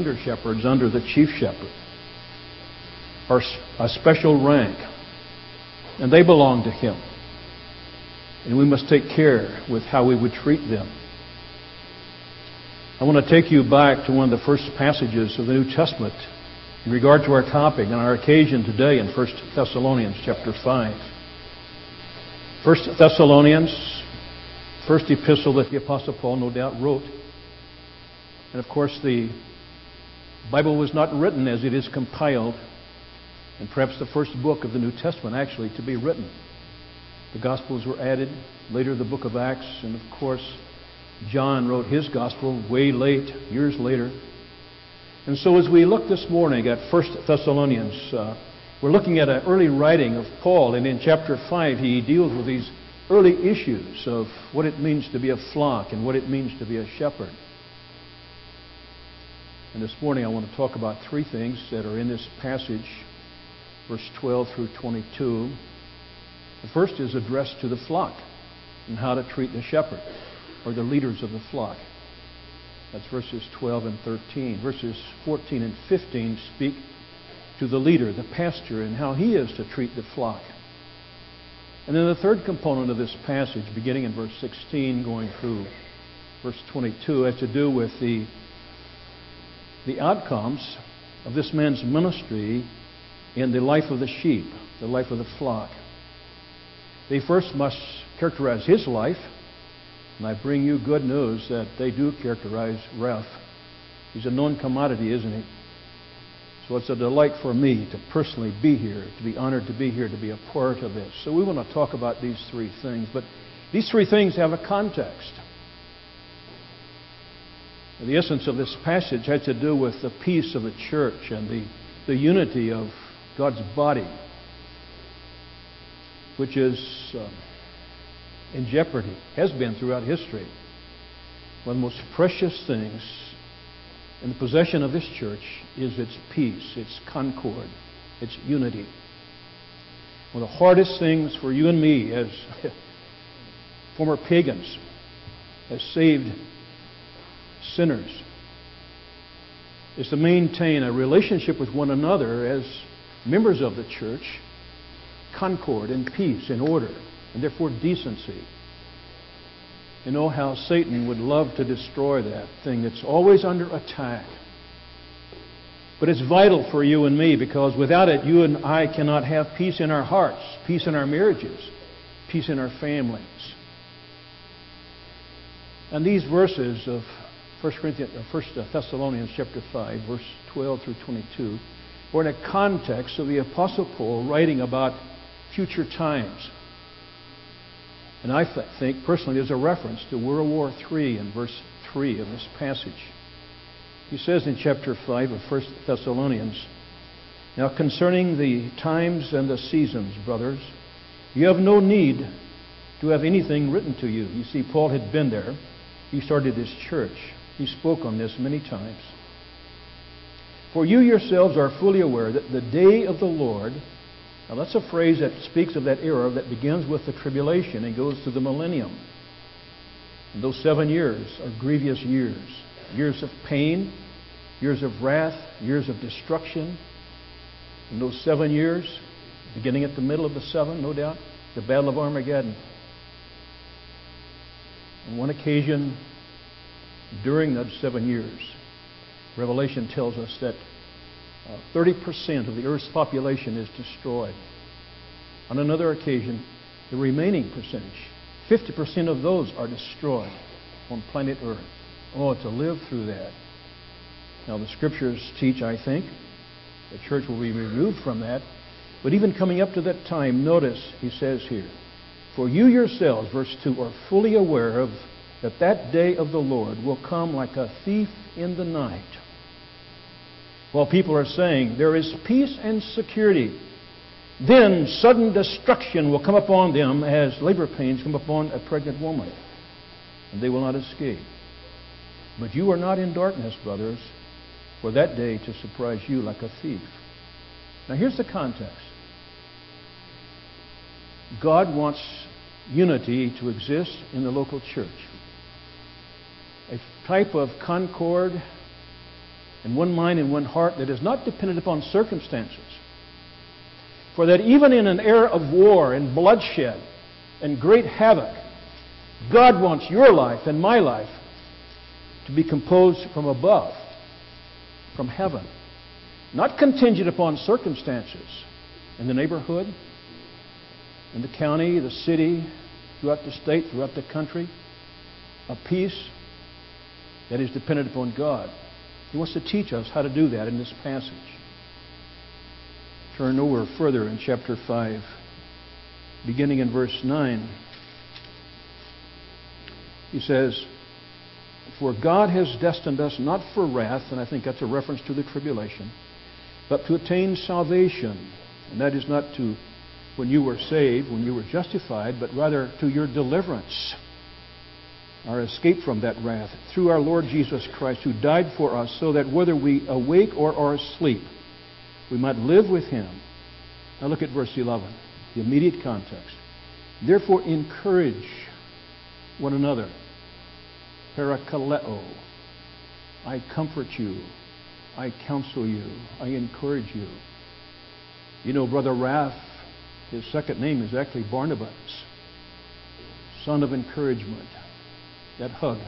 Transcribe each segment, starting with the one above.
under shepherds under the chief shepherd are a special rank, and they belong to him. And we must take care with how we would treat them. I want to take you back to one of the first passages of the New Testament in regard to our topic and our occasion today in 1 Thessalonians chapter 5. 1 Thessalonians, first epistle that the Apostle Paul no doubt wrote. And of course, the Bible was not written as it is compiled, and perhaps the first book of the New Testament actually to be written. The Gospels were added, later the book of Acts, and of course, John wrote his Gospel way late, years later. And so as we look this morning at 1 Thessalonians, uh, we're looking at an early writing of Paul, and in chapter 5 he deals with these early issues of what it means to be a flock and what it means to be a shepherd. And this morning I want to talk about three things that are in this passage, verse 12 through 22. The first is addressed to the flock and how to treat the shepherd or the leaders of the flock. That's verses 12 and 13. Verses 14 and 15 speak to the leader, the pastor, and how he is to treat the flock. And then the third component of this passage, beginning in verse 16, going through verse 22, has to do with the, the outcomes of this man's ministry in the life of the sheep, the life of the flock. They first must characterize his life and I bring you good news that they do characterize Ralph. He's a known commodity, isn't he? So it's a delight for me to personally be here, to be honored to be here, to be a part of this. So we want to talk about these three things. But these three things have a context. The essence of this passage has to do with the peace of the church and the, the unity of God's body, which is. Um, in jeopardy, has been throughout history. One of the most precious things in the possession of this church is its peace, its concord, its unity. One of the hardest things for you and me as former pagans, as saved sinners, is to maintain a relationship with one another as members of the church, concord and peace and order and therefore decency. You know how Satan would love to destroy that thing that's always under attack. But it's vital for you and me because without it, you and I cannot have peace in our hearts, peace in our marriages, peace in our families. And these verses of 1 Corinthians, uh, 1 uh, Thessalonians chapter 5, verse 12 through 22, are in a context of the Apostle Paul writing about future times. And I th- think, personally, there's a reference to World War III in verse 3 of this passage. He says in chapter 5 of 1 Thessalonians, Now concerning the times and the seasons, brothers, you have no need to have anything written to you. You see, Paul had been there. He started this church. He spoke on this many times. For you yourselves are fully aware that the day of the Lord now, that's a phrase that speaks of that era that begins with the tribulation and goes to the millennium. And those seven years are grievous years years of pain, years of wrath, years of destruction. And those seven years, beginning at the middle of the seven, no doubt, the Battle of Armageddon. On one occasion, during those seven years, Revelation tells us that 30% uh, of the Earth's population is destroyed. On another occasion, the remaining percentage, 50% of those are destroyed on planet Earth. Oh, to live through that. Now, the scriptures teach, I think, the church will be removed from that. But even coming up to that time, notice he says here, For you yourselves, verse 2, are fully aware of that that day of the Lord will come like a thief in the night. While people are saying there is peace and security, then sudden destruction will come upon them as labor pains come upon a pregnant woman, and they will not escape. But you are not in darkness, brothers, for that day to surprise you like a thief. Now, here's the context God wants unity to exist in the local church. Type of concord and one mind and one heart that is not dependent upon circumstances. For that even in an era of war and bloodshed and great havoc, God wants your life and my life to be composed from above, from heaven, not contingent upon circumstances in the neighborhood, in the county, the city, throughout the state, throughout the country, a peace that is dependent upon God. He wants to teach us how to do that in this passage. Turn over further in chapter 5, beginning in verse 9. He says, For God has destined us not for wrath, and I think that's a reference to the tribulation, but to attain salvation. And that is not to when you were saved, when you were justified, but rather to your deliverance, our escape from that wrath, through our Lord Jesus Christ, who died for us, so that whether we awake or are asleep, we might live with him. Now look at verse 11, the immediate context. Therefore, encourage one another. Parakaleo. I comfort you. I counsel you. I encourage you. You know, Brother Ralph, his second name is actually Barnabas, son of encouragement. That hug,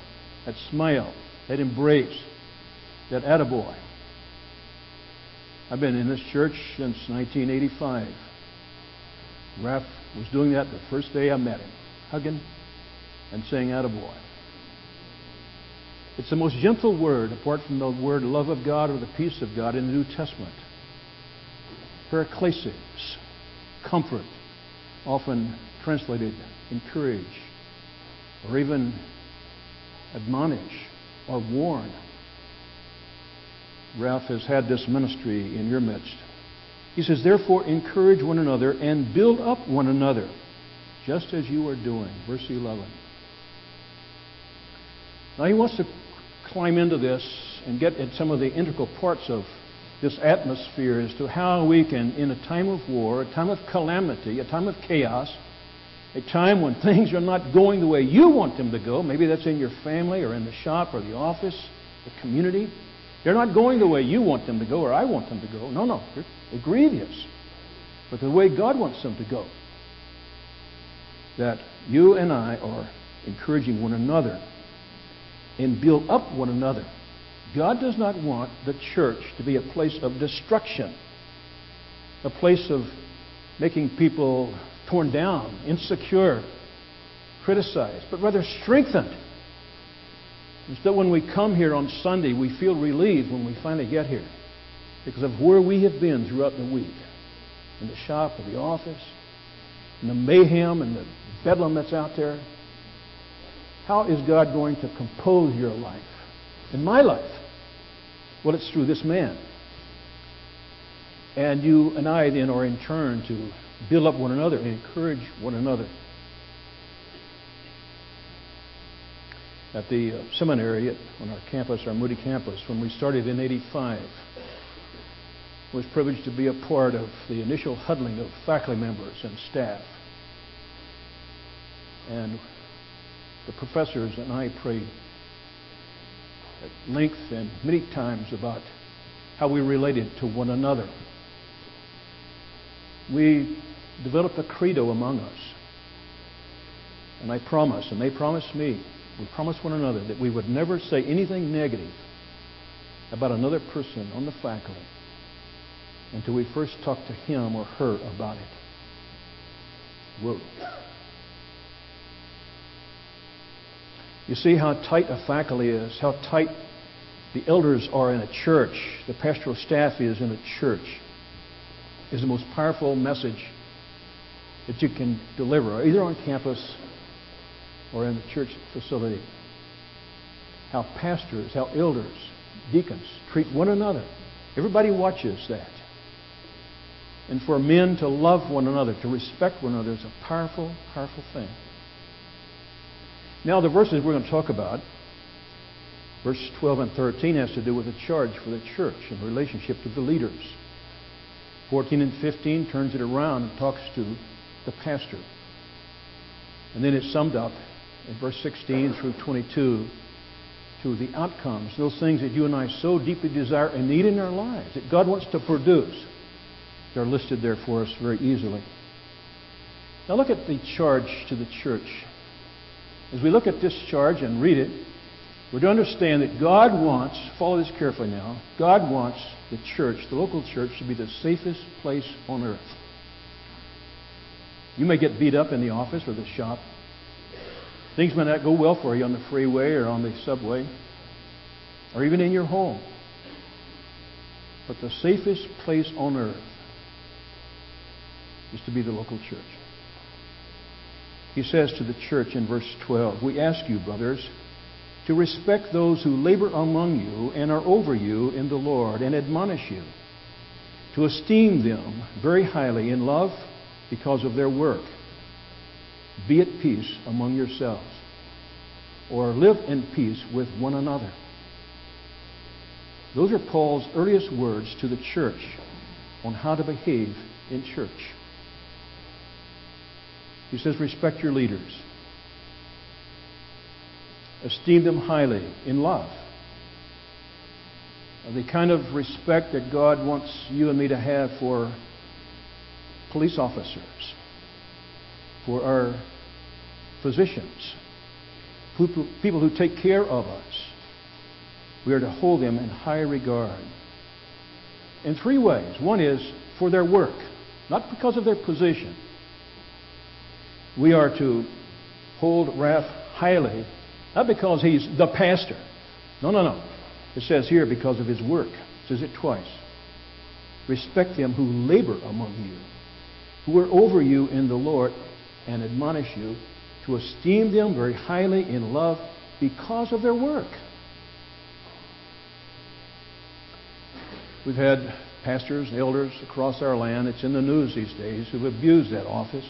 that smile, that embrace, that attaboy. I've been in this church since 1985. Ralph was doing that the first day I met him, hugging and saying attaboy. It's the most gentle word, apart from the word love of God or the peace of God in the New Testament. Paraklesis, comfort, often translated encourage, or even admonish or warn. Ralph has had this ministry in your midst. He says, Therefore, encourage one another and build up one another, just as you are doing. Verse 11. Now, he wants to climb into this and get at some of the integral parts of this atmosphere as to how we can, in a time of war, a time of calamity, a time of chaos, a time when things are not going the way you want them to go, maybe that's in your family or in the shop or the office, the community. They're not going the way you want them to go or I want them to go. No, no, they're, grievous. But the way God wants them to go. That you and I are encouraging one another and build up one another. God does not want the church to be a place of destruction, a place of making people torn down, insecure, criticized, but rather strengthened. Instead, when we come here on Sunday, we feel relieved when we finally get here because of where we have been throughout the week in the shop or the office, in the mayhem and the bedlam that's out there. How is God going to compose your life and my life? Well, it's through this man. And you and I then are in turn to build up one another and encourage one another. At the uh, seminary on our campus, our Moody campus, when we started in 85, I was privileged to be a part of the initial huddling of faculty members and staff. And the professors and I prayed at length and many times about how we related to one another. We developed a credo among us. And I promise, and they promised me, we promised one another that we would never say anything negative about another person on the faculty until we first talked to him or her about it. Whoa. You see how tight a faculty is, how tight the elders are in a church, the pastoral staff is in a church, is the most powerful message that you can deliver, either on campus or in the church facility. How pastors, how elders, deacons treat one another. Everybody watches that. And for men to love one another, to respect one another, is a powerful, powerful thing. Now, the verses we're going to talk about, verses 12 and 13, has to do with a charge for the church in relationship to the leaders. 14 and 15 turns it around and talks to the pastor. And then it's summed up in verse 16 through 22 to the outcomes, those things that you and I so deeply desire and need in our lives, that God wants to produce. They're listed there for us very easily. Now look at the charge to the church. As we look at this charge and read it, we're to understand that God wants, follow this carefully now, God wants the church, the local church, to be the safest place on earth. You may get beat up in the office or the shop. Things may not go well for you on the freeway or on the subway or even in your home. But the safest place on earth is to be the local church. He says to the church in verse 12, We ask you, brothers, to respect those who labor among you and are over you in the Lord and admonish you, to esteem them very highly in love because of their work. Be at peace among yourselves, or live in peace with one another. Those are Paul's earliest words to the church on how to behave in church. He says, Respect your leaders esteem them highly in love. The kind of respect that God wants you and me to have for police officers, for our physicians, people who take care of us. We are to hold them in high regard. In three ways. One is for their work, not because of their position. We are to hold Ralph highly not because he's the pastor. No, no, no. It says here because of his work. It says it twice. Respect them who labor among you, who are over you in the Lord, and admonish you to esteem them very highly in love because of their work. We've had pastors and elders across our land, it's in the news these days, who've abused that office.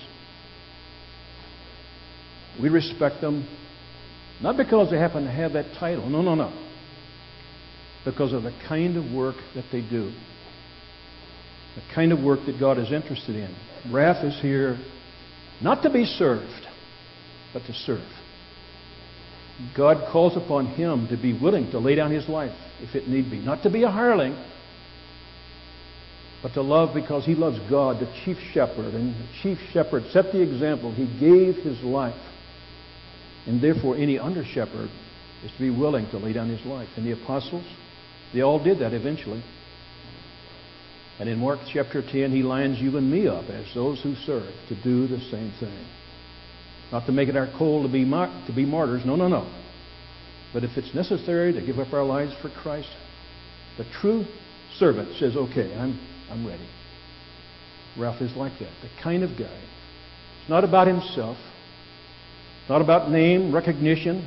We respect them not because they happen to have that title. No, no, no. Because of the kind of work that they do. The kind of work that God is interested in. Ralph is here not to be served, but to serve. God calls upon him to be willing to lay down his life if it need be. Not to be a hireling, but to love because he loves God, the chief shepherd. And the chief shepherd set the example. He gave his life and therefore, any under shepherd is to be willing to lay down his life. And the apostles, they all did that eventually. And in Mark chapter 10, he lines you and me up as those who serve to do the same thing. Not to make it our call to be, mar- to be martyrs. No, no, no. But if it's necessary to give up our lives for Christ, the true servant says, okay, I'm, I'm ready. Ralph is like that. The kind of guy. It's not about himself not about name, recognition,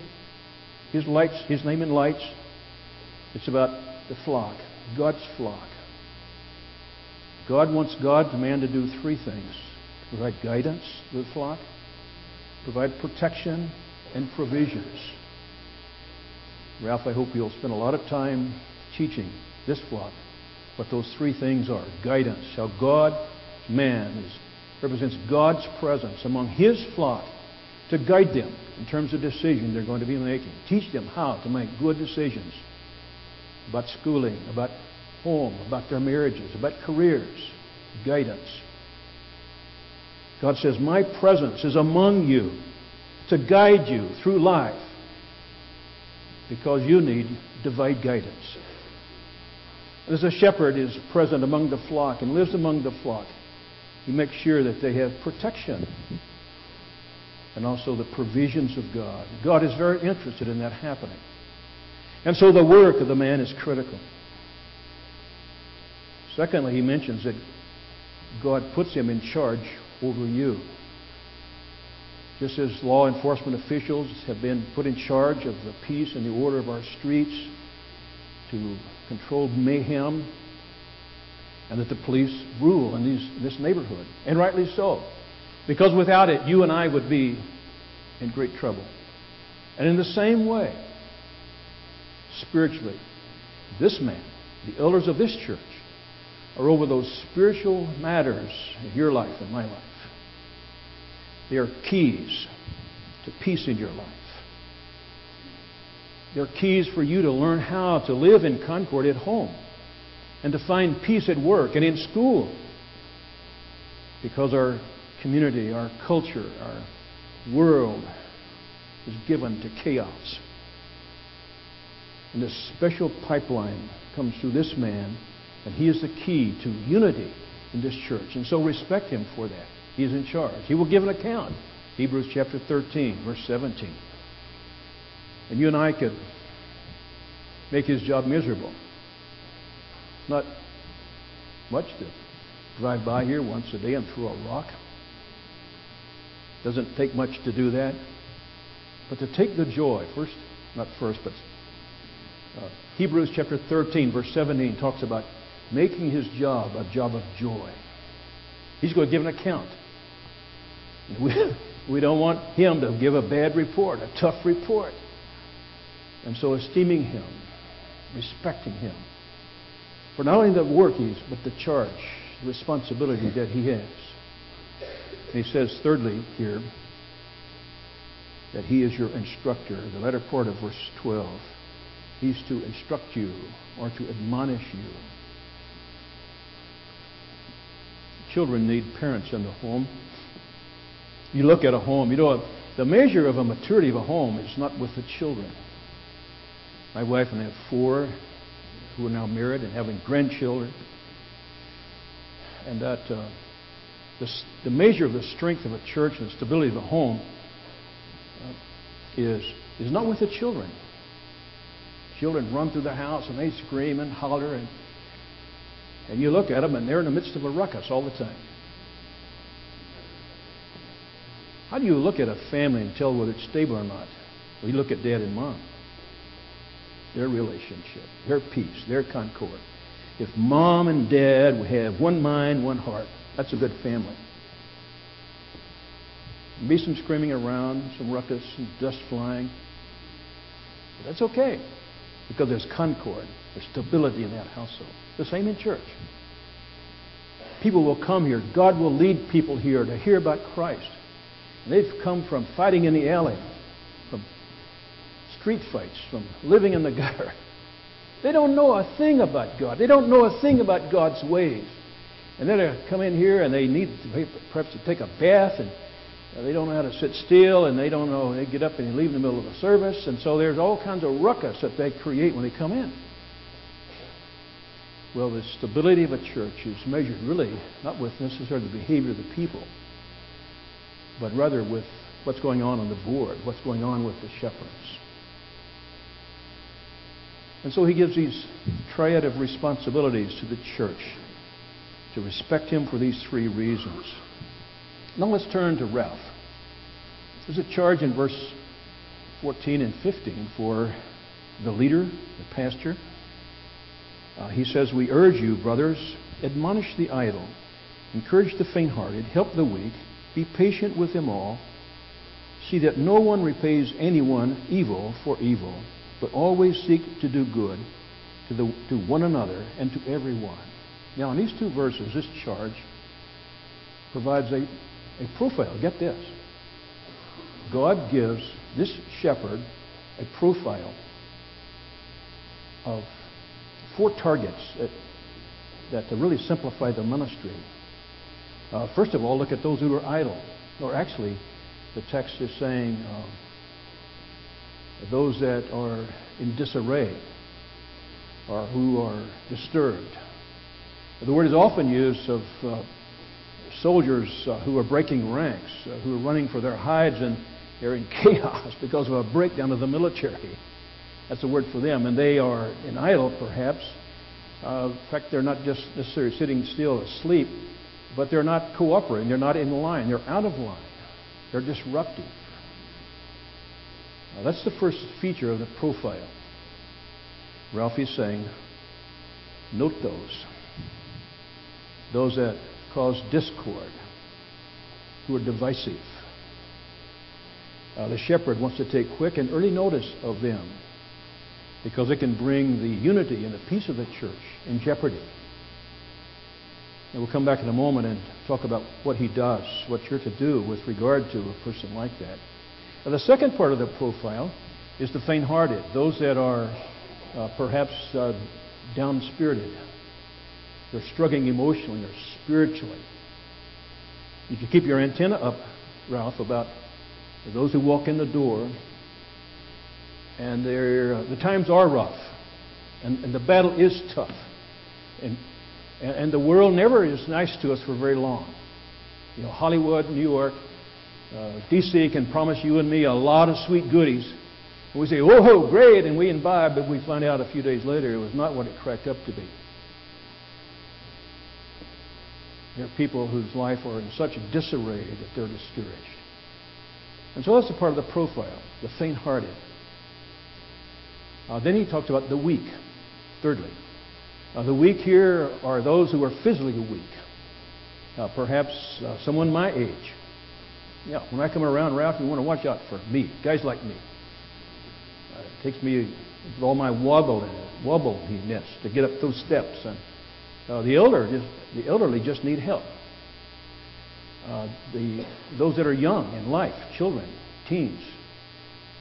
his lights, his name in lights. It's about the flock, God's flock. God wants God to man to do three things. Provide guidance to the flock, provide protection, and provisions. Ralph, I hope you'll spend a lot of time teaching this flock what those three things are. Guidance, how God, man, is, represents God's presence among his flock. To guide them in terms of decisions they're going to be making. Teach them how to make good decisions about schooling, about home, about their marriages, about careers, guidance. God says, My presence is among you to guide you through life because you need divine guidance. As a shepherd is present among the flock and lives among the flock, he makes sure that they have protection and also the provisions of God. God is very interested in that happening. And so the work of the man is critical. Secondly, he mentions that God puts him in charge over you. Just as law enforcement officials have been put in charge of the peace and the order of our streets to control mayhem, and that the police rule in, these, this neighborhood, and rightly so. Because without it, you and I would be in great trouble. And in the same way, spiritually, this man, the elders of this church, are over those spiritual matters in your life and my life. They are keys to peace in your life. They're keys for you to learn how to live in concord at home and to find peace at work and in school. Because our community, our culture, our world is given to chaos. And this special pipeline comes through this man, and he is the key to unity in this church. And so respect him for that. He is in charge. He will give an account. Hebrews chapter 13, verse 17. And you and I could make his job miserable. Not much to drive by here once a day and throw a rock. Doesn't take much to do that. But to take the joy, first, not first, but uh, Hebrews chapter 13, verse 17 talks about making his job a job of joy. He's going to give an account. We, we don't want him to give a bad report, a tough report. And so esteeming him, respecting him for not only the work he's, but the charge, the responsibility that he has. And he says, thirdly, here, that he is your instructor. The latter part of verse 12. He's to instruct you or to admonish you. Children need parents in the home. You look at a home, you know, the measure of a maturity of a home is not with the children. My wife and I have four who are now married and having grandchildren. And that uh, the, the measure of the strength of a church and the stability of a home uh, is, is not with the children. Children run through the house and they scream and holler, and, and you look at them and they're in the midst of a ruckus all the time. How do you look at a family and tell whether it's stable or not? Well, you look at dad and mom, their relationship, their peace, their concord. If mom and dad have one mind, one heart, that's a good family. Be some screaming around, some ruckus, some dust flying. But that's okay because there's concord, there's stability in that household. The same in church. People will come here. God will lead people here to hear about Christ. And they've come from fighting in the alley, from street fights, from living in the gutter. They don't know a thing about God. They don't know a thing about God's ways. And then they come in here and they need to, perhaps to take a bath and they don't know how to sit still and they don't know, they get up and they leave in the middle of a service. And so there's all kinds of ruckus that they create when they come in. Well, the stability of a church is measured really not with necessarily the behavior of the people, but rather with what's going on on the board, what's going on with the shepherds. And so he gives these triad of responsibilities to the church to respect him for these three reasons. Now let's turn to Ralph. There's a charge in verse 14 and 15 for the leader, the pastor. Uh, he says, We urge you, brothers, admonish the idle, encourage the faint hearted, help the weak, be patient with them all. See that no one repays anyone evil for evil, but always seek to do good to, the, to one another and to everyone. Now, in these two verses, this charge provides a, a profile. Get this. God gives this shepherd a profile of four targets that, that to really simplify the ministry. Uh, first of all, look at those who are idle. Or actually, the text is saying uh, those that are in disarray or who are disturbed the word is often used of uh, soldiers uh, who are breaking ranks, uh, who are running for their hides, and they're in chaos because of a breakdown of the military. That's the word for them. And they are in idle, perhaps. Uh, in fact, they're not just necessarily sitting still asleep, but they're not cooperating. They're not in line. They're out of line. They're disruptive. Now, that's the first feature of the profile. Ralph is saying, note those those that cause discord, who are divisive. Uh, the shepherd wants to take quick and early notice of them because it can bring the unity and the peace of the church in jeopardy. And we'll come back in a moment and talk about what he does, what you're to do with regard to a person like that. Now, the second part of the profile is the faint hearted, those that are uh, perhaps uh, down spirited. They're struggling emotionally or spiritually. If You keep your antenna up, Ralph, about those who walk in the door, and uh, the times are rough, and, and the battle is tough. And, and the world never is nice to us for very long. You know, Hollywood, New York, uh, DC can promise you and me a lot of sweet goodies. We say, oh, great, and we imbibe, but we find out a few days later it was not what it cracked up to be. There are people whose life are in such disarray that they're discouraged. And so that's a part of the profile, the faint hearted. Uh, then he talks about the weak, thirdly. Uh, the weak here are those who are physically weak. Uh, perhaps uh, someone my age. Yeah, when I come around, Ralph, you want to watch out for me, guys like me. Uh, it takes me with all my wobble wobbliness to get up those steps, and uh, the elder just the elderly just need help. Uh, the those that are young in life, children, teens,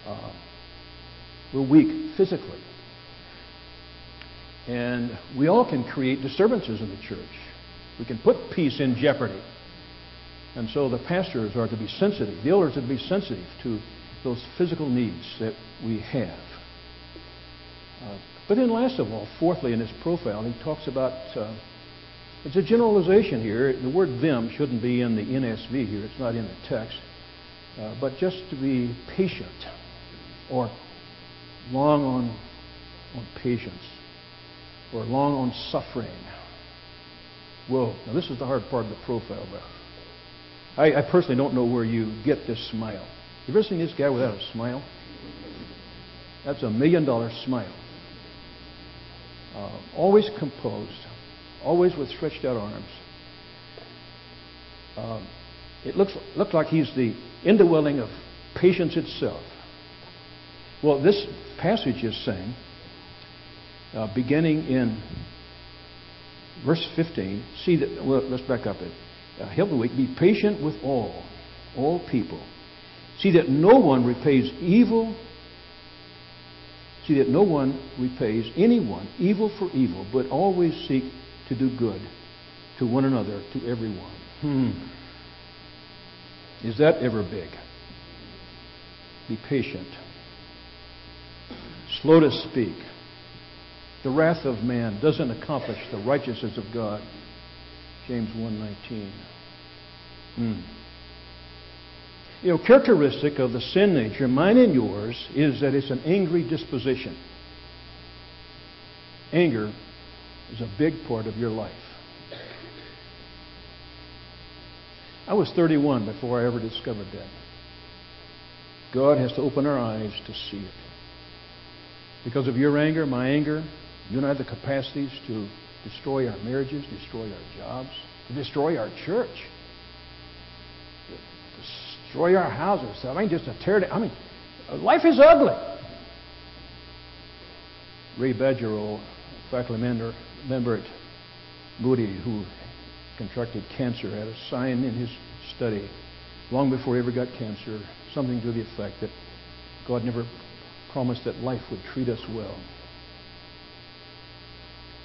uh, we're weak physically, and we all can create disturbances in the church. We can put peace in jeopardy. And so the pastors are to be sensitive, the elders are to be sensitive to those physical needs that we have. Uh, but then, last of all, fourthly, in his profile, he talks about uh, it's a generalization here. The word them shouldn't be in the ESV here, it's not in the text. Uh, but just to be patient or long on, on patience or long on suffering Whoa. Now, this is the hard part of the profile, Ralph. I, I personally don't know where you get this smile. You ever seen this guy without a smile? That's a million dollar smile. Uh, always composed, always with stretched out arms. Um, it looks, looks like he's the indwelling of patience itself. Well, this passage is saying, uh, beginning in verse 15, see that, well, let's back up it. Uh, help weak, be patient with all, all people. See that no one repays evil. See that no one repays anyone evil for evil, but always seek to do good to one another, to everyone. Hmm. Is that ever big? Be patient. Slow to speak the wrath of man doesn't accomplish the righteousness of God. James 1:19. Hmm. You know, characteristic of the sin nature, mine and yours, is that it's an angry disposition. Anger is a big part of your life. I was 31 before I ever discovered that. God has to open our eyes to see it. Because of your anger, my anger, you and I have the capacities to destroy our marriages, destroy our jobs, to destroy our church, destroy our houses. I mean, just to tear. I mean, life is ugly. Ray Badgerow, faculty member, member at Moody, who contracted cancer, had a sign in his study long before he ever got cancer, something to the effect that God never promised that life would treat us well.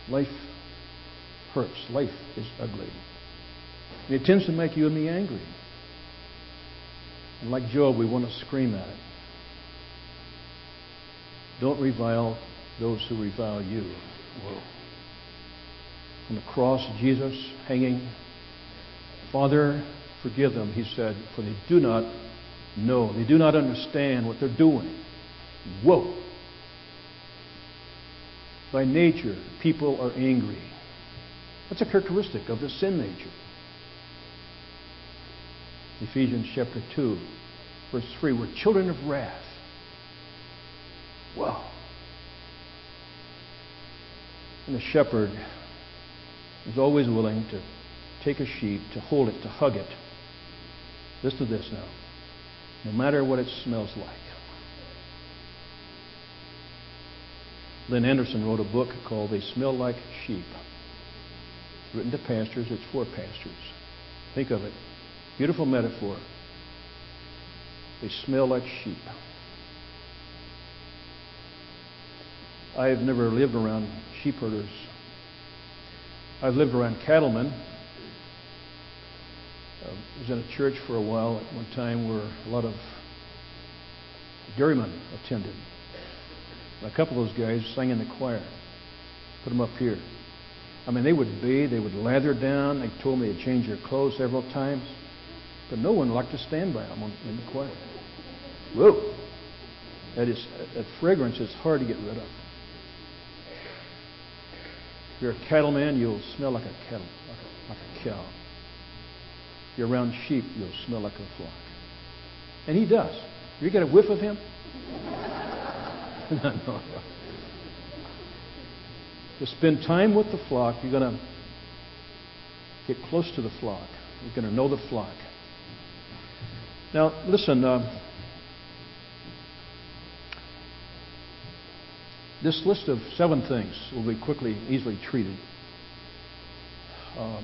Life hurts. Life is ugly. And it tends to make you and me angry. And like Job, we want to scream at it. Don't revile those who revile you. Whoa. On the cross, Jesus hanging, Father, forgive them, he said, for they do not know. They do not understand what they're doing. Whoa. By nature, people are angry. That's a characteristic of the sin nature. Ephesians chapter 2, verse 3, we're children of wrath. Well, And the shepherd is always willing to take a sheep, to hold it, to hug it. Listen to this now. No matter what it smells like. Lynn Anderson wrote a book called They Smell Like Sheep. Written to pastors, it's for pastors. Think of it. Beautiful metaphor. They smell like sheep. I've never lived around sheep herders. I've lived around cattlemen. I uh, was in a church for a while at one time where a lot of dairymen attended. A couple of those guys sang in the choir. Put them up here. I mean, they would bathe, they would lather down. They told me to change their clothes several times. But no one liked to stand by them in the choir. Whoa! That is that fragrance is hard to get rid of. If you're a cattleman, you'll smell like a cattle, like a, like a cow. If you're around sheep, you'll smell like a flock. And he does. You get a whiff of him? no, no. To spend time with the flock, you're going to get close to the flock. You're going to know the flock. Now, listen. Uh, this list of seven things will be quickly, easily treated. Uh,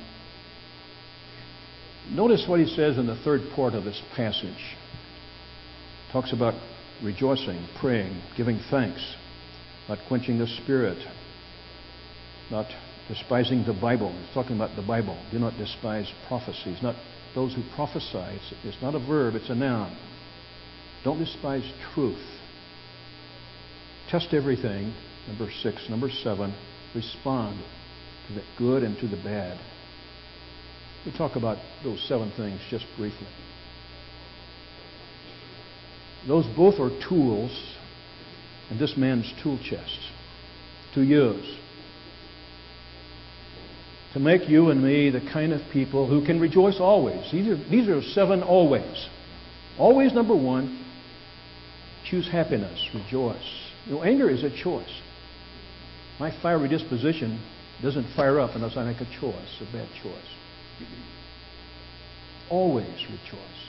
notice what he says in the third part of this passage. Talks about rejoicing, praying, giving thanks, not quenching the spirit, not despising the Bible. He's talking about the Bible. Do not despise prophecies, not those who prophesy. It's, it's not a verb, it's a noun. Don't despise truth. Test everything. Number six. Number seven, respond to the good and to the bad. We talk about those seven things just briefly. Those both are tools in this man's tool chest to use to make you and me the kind of people who can rejoice always. These are, these are seven always. Always, number one, choose happiness, rejoice. You know, anger is a choice. My fiery disposition doesn't fire up unless I make a choice, a bad choice. Always rejoice.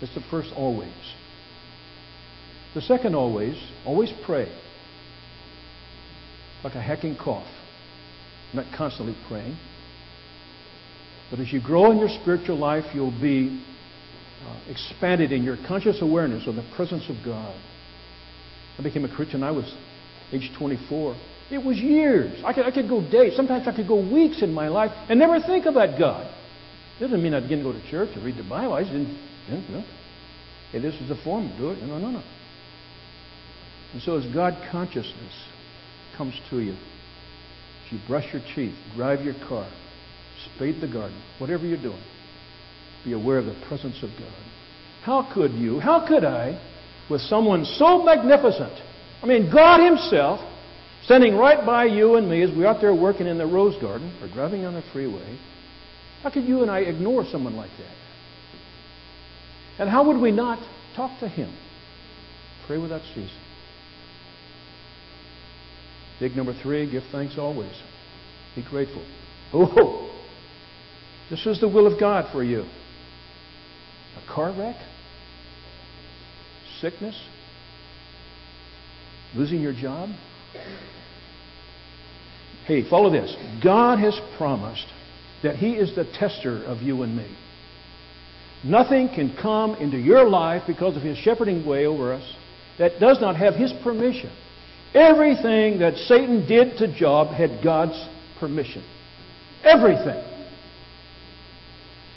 It's the first always. The second always, always pray. Like a hacking cough. Not constantly praying. But as you grow in your spiritual life, you'll be uh, expanded in your conscious awareness of the presence of God. I became a Christian. I was age 24. It was years. I could, I could go days. Sometimes I could go weeks in my life and never think about God. Doesn't mean I didn't go to church or read the Bible. I just didn't, didn't know. Hey, this is the form. Do it. No, no, no. And so as God consciousness comes to you, you brush your teeth, drive your car, spade the garden, whatever you're doing, be aware of the presence of God. How could you, how could I with someone so magnificent. I mean, God Himself standing right by you and me as we're out there working in the rose garden or driving on the freeway. How could you and I ignore someone like that? And how would we not talk to Him? Pray without ceasing. Big number three, give thanks always. Be grateful. Oh, this is the will of God for you. A car wreck? sickness? Losing your job? Hey, follow this. God has promised that He is the tester of you and me. Nothing can come into your life because of His shepherding way over us that does not have His permission. Everything that Satan did to Job had God's permission. Everything.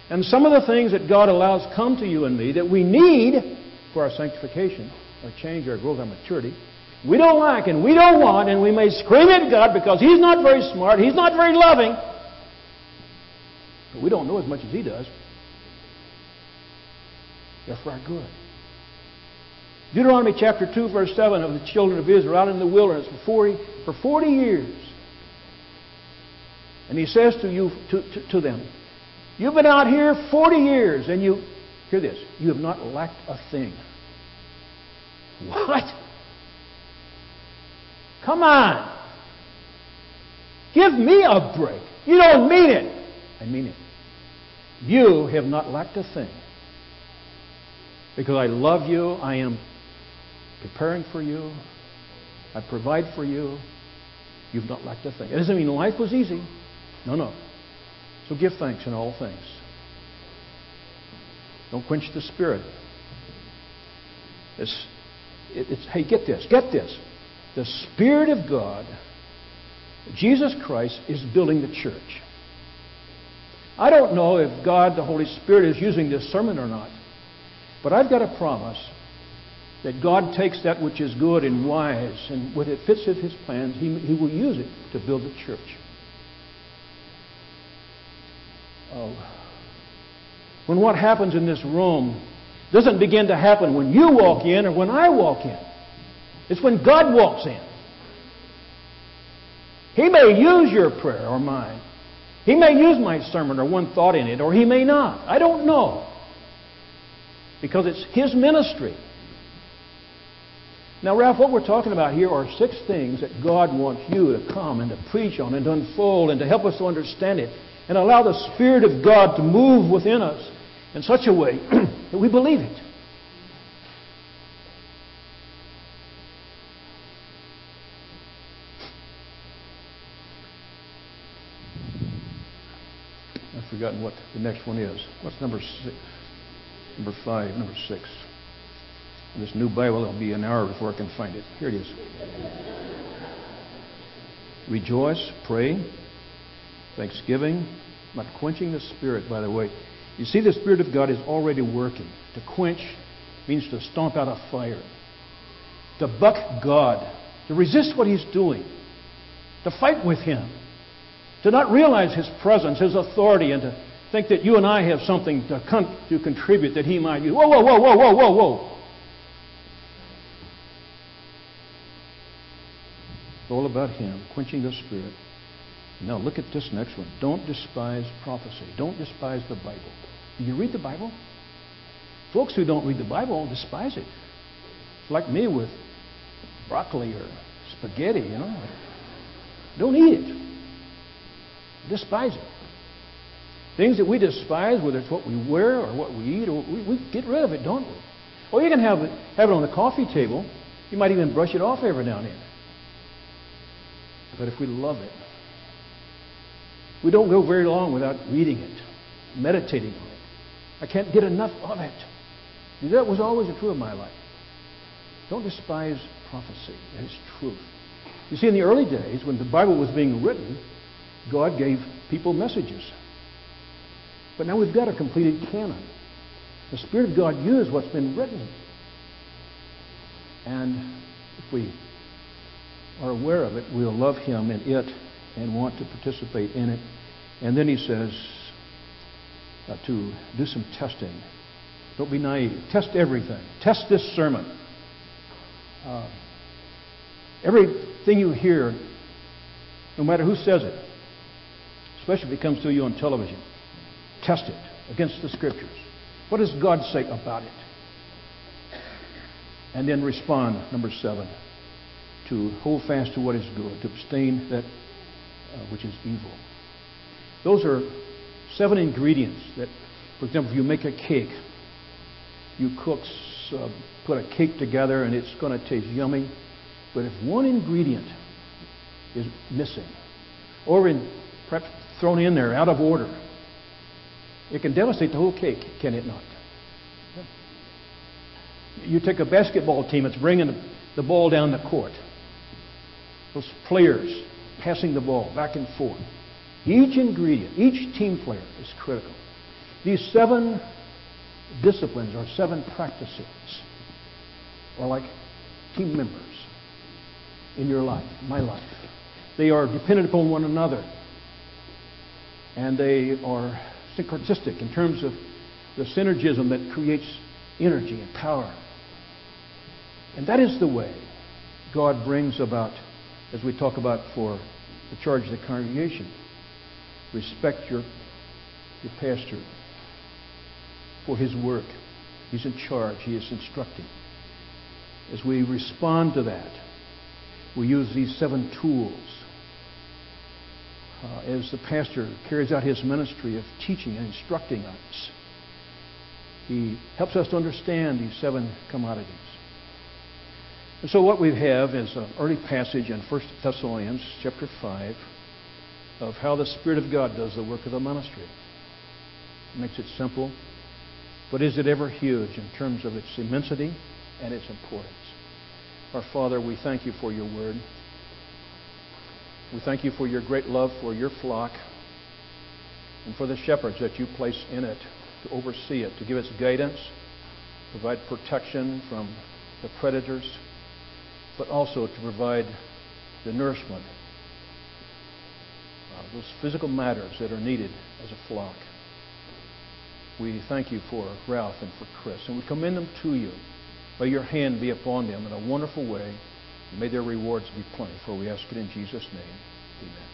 And some of the things that God allows come to you and me that we need for our sanctification, our change, our growth, our maturity. We don't like and we don't want, and we may scream at God because He's not very smart, He's not very loving. But we don't know as much as He does. They're for our good. Deuteronomy chapter 2, verse 7 of the children of Israel out in the wilderness for 40, for 40 years. And he says to you to, to, to them, You've been out here 40 years and you Hear this. You have not lacked a thing. What? Come on. Give me a break. You don't mean it. I mean it. You have not lacked a thing. Because I love you, I am preparing for you, I provide for you. You've not lacked a thing. It doesn't mean life was easy. No, no. So give thanks in all things. Don't quench the spirit. It's, it, it's, hey, get this, get this. The Spirit of God, Jesus Christ, is building the church. I don't know if God, the Holy Spirit, is using this sermon or not, but I've got a promise that God takes that which is good and wise, and when it fits with His plans, He, he will use it to build the church. Oh. When what happens in this room doesn't begin to happen when you walk in or when I walk in. It's when God walks in. He may use your prayer or mine. He may use my sermon or one thought in it, or he may not. I don't know. Because it's his ministry. Now, Ralph, what we're talking about here are six things that God wants you to come and to preach on and to unfold and to help us to understand it and allow the Spirit of God to move within us in such a way that we believe it. I've forgotten what the next one is. What's number six? Number five, number six. This new Bible, it'll be an hour before I can find it. Here it is. Rejoice, pray, thanksgiving, not quenching the Spirit, by the way. You see, the Spirit of God is already working. To quench means to stomp out a fire, to buck God, to resist what He's doing, to fight with Him, to not realize His presence, His authority, and to think that you and I have something to, con- to contribute that He might use. Whoa, whoa, whoa, whoa, whoa, whoa, whoa. It's all about Him, quenching the Spirit. Now look at this next one. Don't despise prophecy. Don't despise the Bible. Do you read the Bible? Folks who don't read the Bible despise it. It's like me with broccoli or spaghetti, you know. Don't eat it. Despise it. Things that we despise, whether it's what we wear or what we eat, or we, we get rid of it, don't we? Or you can have it, have it on the coffee table. You might even brush it off every now and then. But if we love it, we don't go very long without reading it, meditating on it. I can't get enough of it. That was always true of my life. Don't despise prophecy. It is truth. You see, in the early days, when the Bible was being written, God gave people messages. But now we've got a completed canon. The Spirit of God used what's been written. And if we are aware of it, we'll love Him and it and want to participate in it. And then He says uh, to do some testing. Don't be naive. Test everything. Test this sermon. Uh, everything you hear, no matter who says it, especially if it comes to you on television, test it against the Scriptures. What does God say about it? And then respond, number seven, to hold fast to what is good, to abstain that uh, which is evil. Those are seven ingredients that, for example, if you make a cake, you cooks uh, put a cake together and it's going to taste yummy. But if one ingredient is missing, or in, perhaps thrown in there out of order, it can devastate the whole cake, can it not? You take a basketball team that's bringing the ball down the court. Those players passing the ball back and forth. Each ingredient, each team player is critical. These seven disciplines or seven practices are like team members in your life, my life. They are dependent upon one another. And they are syncretistic in terms of the synergism that creates energy and power. And that is the way God brings about, as we talk about for the charge of the congregation, respect your, your pastor for his work. He's in charge, he is instructing. As we respond to that, we use these seven tools. Uh, as the pastor carries out his ministry of teaching and instructing us, he helps us to understand these seven commodities. And so what we have is an early passage in 1 Thessalonians chapter 5 of how the Spirit of God does the work of the ministry. It makes it simple, but is it ever huge in terms of its immensity and its importance? Our Father, we thank you for your word. We thank you for your great love for your flock and for the shepherds that you place in it to oversee it, to give us guidance, provide protection from the predators, but also to provide the nourishment, uh, those physical matters that are needed as a flock. We thank you for Ralph and for Chris, and we commend them to you. May your hand be upon them in a wonderful way. May their rewards be plenty, for we ask it in Jesus' name. Amen.